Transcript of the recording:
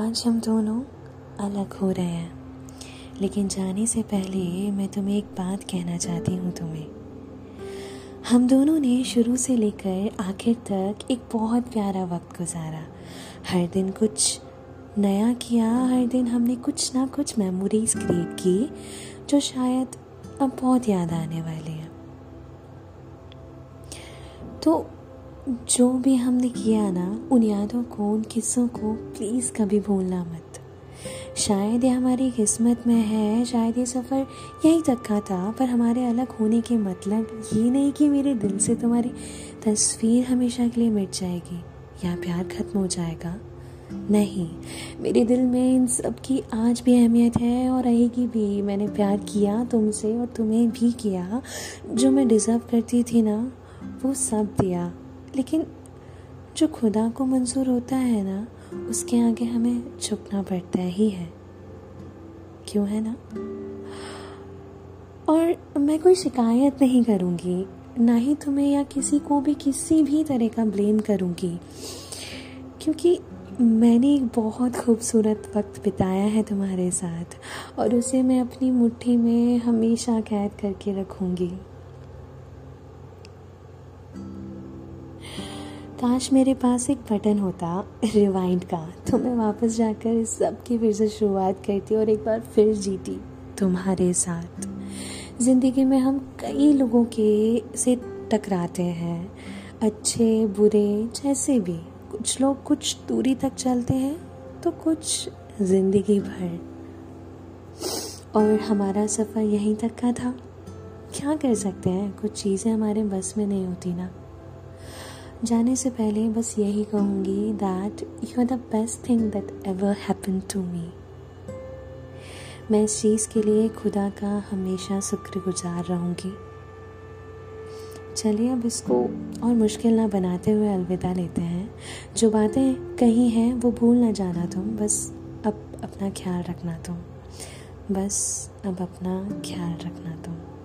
आज हम दोनों अलग हो रहे हैं। लेकिन जाने से पहले मैं तुम्हें एक बात कहना चाहती हूँ तुम्हें। हम दोनों ने शुरू से लेकर आखिर तक एक बहुत प्यारा वक्त गुजारा। हर दिन कुछ नया किया, हर दिन हमने कुछ ना कुछ मेमोरीज क्रिएट की, जो शायद अब बहुत याद आने वाली हैं। तो जो भी हमने किया ना, उन यादों को, उन किस्सों को प्लीज़ कभी भूलना मत। शायद ये हमारी किस्मत में है, शायद ये सफ़र यहीं तक का था, पर हमारे अलग होने के मतलब ये नहीं कि मेरे दिल से तुम्हारी तस्वीर हमेशा के लिए मिट जाएगी या प्यार ख़त्म हो जाएगा। नहीं, मेरे दिल में इन सब की आज भी अहमियत है और रहेगी भी। मैंने प्यार किया तुमसे और तुम्हें भी किया। जो मैं डिज़र्व करती थी ना, वो सब दिया। लेकिन जो खुदा को मंजूर होता है ना, उसके आगे हमें झुकना पड़ता ही है। क्यों है ना? और मैं कोई शिकायत नहीं करूँगी, ना ही तुम्हें या किसी को भी किसी भी तरह का ब्लेम करूँगी। क्योंकि मैंने एक बहुत खूबसूरत वक्त बिताया है तुम्हारे साथ, और उसे मैं अपनी मुट्ठी में हमेशा कैद करके रखूँगी। काश मेरे पास एक बटन होता रिवाइंड का। तो मैं वापस जाकर इस सब की फिर से शुरुआत करती और एक बार फिर जीती तुम्हारे साथ। ज़िंदगी में हम कई लोगों के से टकराते हैं, अच्छे, बुरे, जैसे भी। कुछ लोग कुछ दूरी तक चलते हैं तो कुछ ज़िंदगी भर। और हमारा सफ़र यहीं तक का था। क्या कर सकते हैं? कुछ चीज़ें हमारे बस में नहीं होती ना। जाने से पहले बस यही कहूँगी that you are the best thing that ever happen to me मैं इस चीज़ के लिए खुदा का हमेशा शुक्रगुजार रहूँगी। चलिए अब इसको और मुश्किल ना बनाते हुए अलविदा लेते हैं। जो बातें कही हैं, वो भूल ना जाना तुम। बस अब अपना ख्याल रखना तुम। बस अब अपना ख्याल रखना तुम।